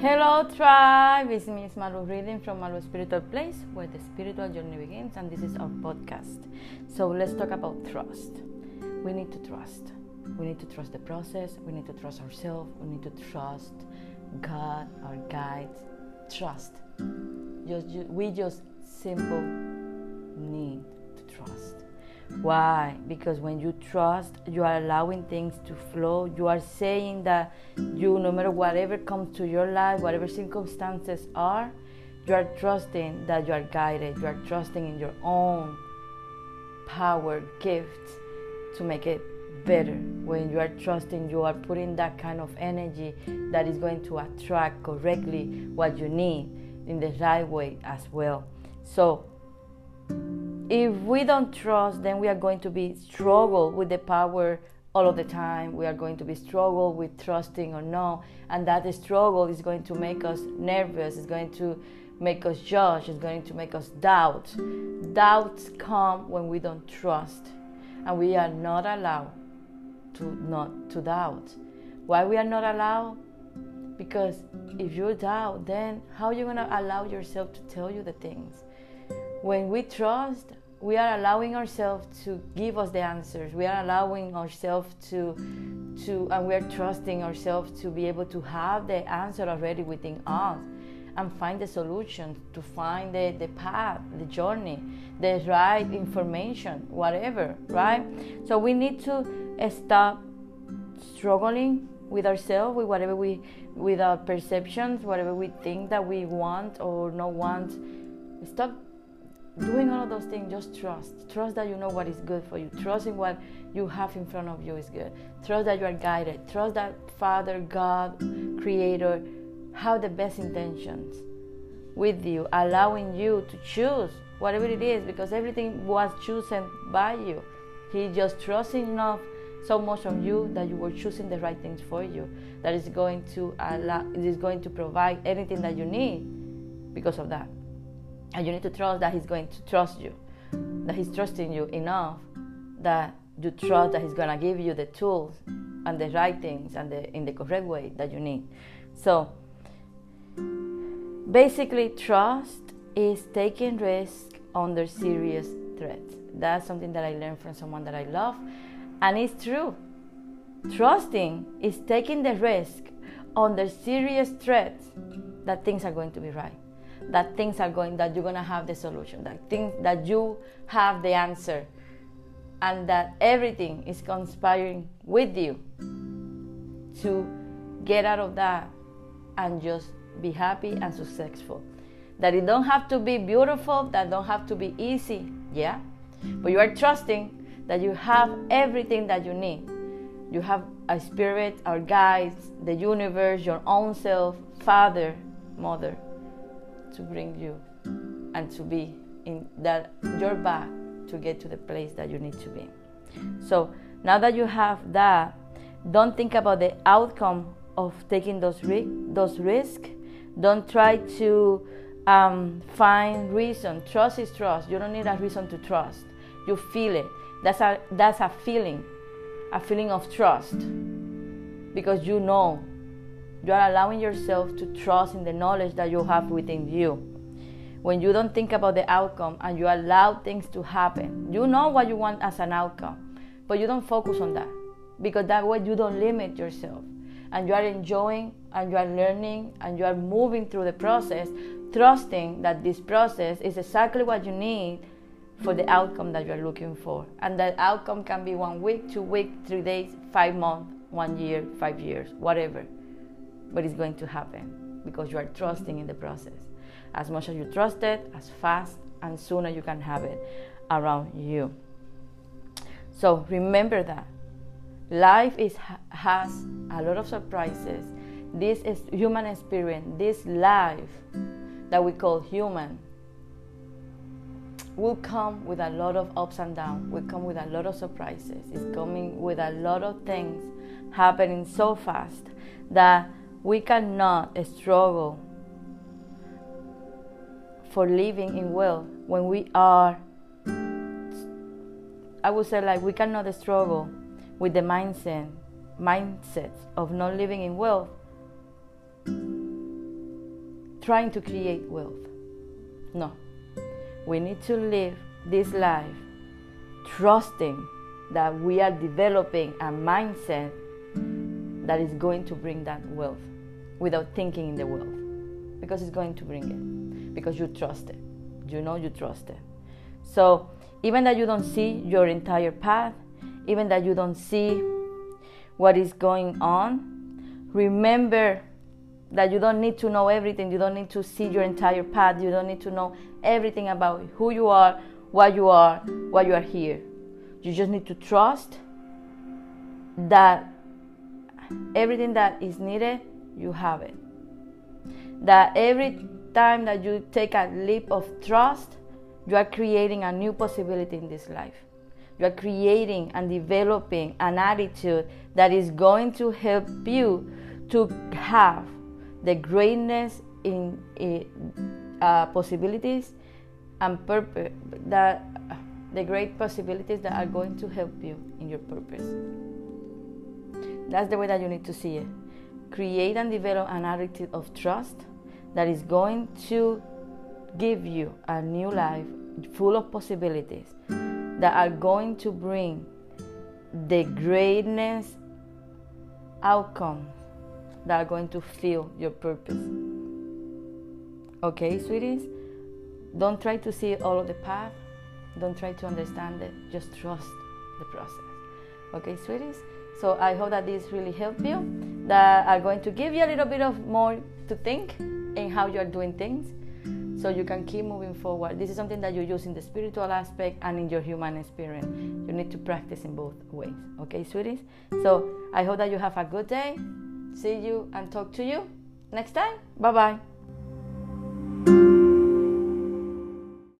Hello, tribe. It's me, Malu, reading from Malu Spiritual Place, where the spiritual journey begins, and this is our podcast. So let's talk about trust. We need to trust. We need to trust the process. We need to trust ourselves. We need to trust God, our guide. Trust. Just, we just simple need. Why? Because when you trust, you are allowing things to flow. You are saying that you, no matter whatever comes to your life, whatever circumstances are, you are trusting that you are guided. You are trusting in your own power, gifts to make it better. When you are trusting, you are putting that kind of energy that is going to attract correctly what you need in the right way as well. So, if we don't trust, then we are going to be struggle with the power all of the time. We are going to be struggle with trusting or no, and that struggle is going to make us nervous. It's going to make us judge. It's going to make us doubt. Doubts come when we don't trust, and we are not allowed to not to doubt. Why we are not allowed? Because if you doubt, then how are you gonna allow yourself to tell you the things? When we trust, we are allowing ourselves to give us the answers. We are allowing ourselves to, to, and we are trusting ourselves to be able to have the answer already within us and find the solution, to find the, the path, the journey, the right information, whatever, right? So we need to stop struggling with ourselves, with whatever we, with our perceptions, whatever we think that we want or not want. Stop doing all of those things, just trust. Trust that you know what is good for you. Trust in what you have in front of you is good. Trust that you are guided. Trust that Father, God, Creator, have the best intentions with you, allowing you to choose whatever it is, because everything was chosen by you. He just trusting enough so much on you that you were choosing the right things for you. That is going to allow, it is going to provide anything that you need because of that. And you need to trust that He's going to trust you, that He's trusting you enough that you trust that He's going to give you the tools and the right things and the, in the correct way that you need. So, basically, trust is taking risk under serious threats. That's something that I learned from someone that I love, and it's true. Trusting is taking the risk under serious threats that things are going to be right that things are going that you're going to have the solution that things that you have the answer and that everything is conspiring with you to get out of that and just be happy and successful. That it don't have to be beautiful that don't have to be easy yeah? But you are trusting that you have everything that you need. You have a spirit our guides the universe your own self father mother to bring you and to be in that your back to get to the place that you need to be. So now that you have that, don't think about the outcome of taking those ri- those risks. Don't try to um, find reason. Trust is trust. You don't need a reason to trust. You feel it. That's a that's a feeling, a feeling of trust, because you know you are allowing yourself to trust in the knowledge that you have within you. When you don't think about the outcome and you allow things to happen, you know what you want as an outcome, but you don't focus on that because that way you don't limit yourself and you are enjoying and you are learning and you are moving through the process, trusting that this process is exactly what you need for the outcome that you're looking for. And that outcome can be one week, two weeks, three days, five months, one year, five years, whatever but it's going to happen because you are trusting in the process. As much as you trust it, as fast and sooner you can have it around you. So remember that life is has a lot of surprises. This is human experience. This life that we call human will come with a lot of ups and downs. Will come with a lot of surprises. It's coming with a lot of things happening so fast that we cannot struggle for living in wealth when we are, I would say, like we cannot struggle with the mindset, mindset of not living in wealth trying to create wealth. No. We need to live this life trusting that we are developing a mindset that is going to bring that wealth without thinking in the wealth because it's going to bring it. Because you trust it. You know you trust it. So even that you don't see your entire path even that you don't see what is going on remember that you don't need to know everything. You don't need to see your entire path. You don't need to know everything about who you are what you are why you are here. You just need to trust that everything that is needed, you have it. That every time that you take a leap of trust, you are creating a new possibility in this life. You are creating and developing an attitude that is going to help you to have the greatness in, in uh, possibilities and purpose that the great possibilities that are going to help you in your purpose. That's the way that you need to see it. Create and develop an attitude of trust that is going to give you a new life full of possibilities that are going to bring the greatness outcomes that are going to fill your purpose. Okay, sweeties? Don't try to see all of the path don't try to understand it, just trust the process. Okay, sweeties? So I hope that this really helped you, that are going to give you a little bit of more to think in how you are doing things so you can keep moving forward. This is something that you use in the spiritual aspect and in your human experience. You need to practice in both ways. Okay, sweeties? So I hope that you have a good day. See you and talk to you next time. Bye bye.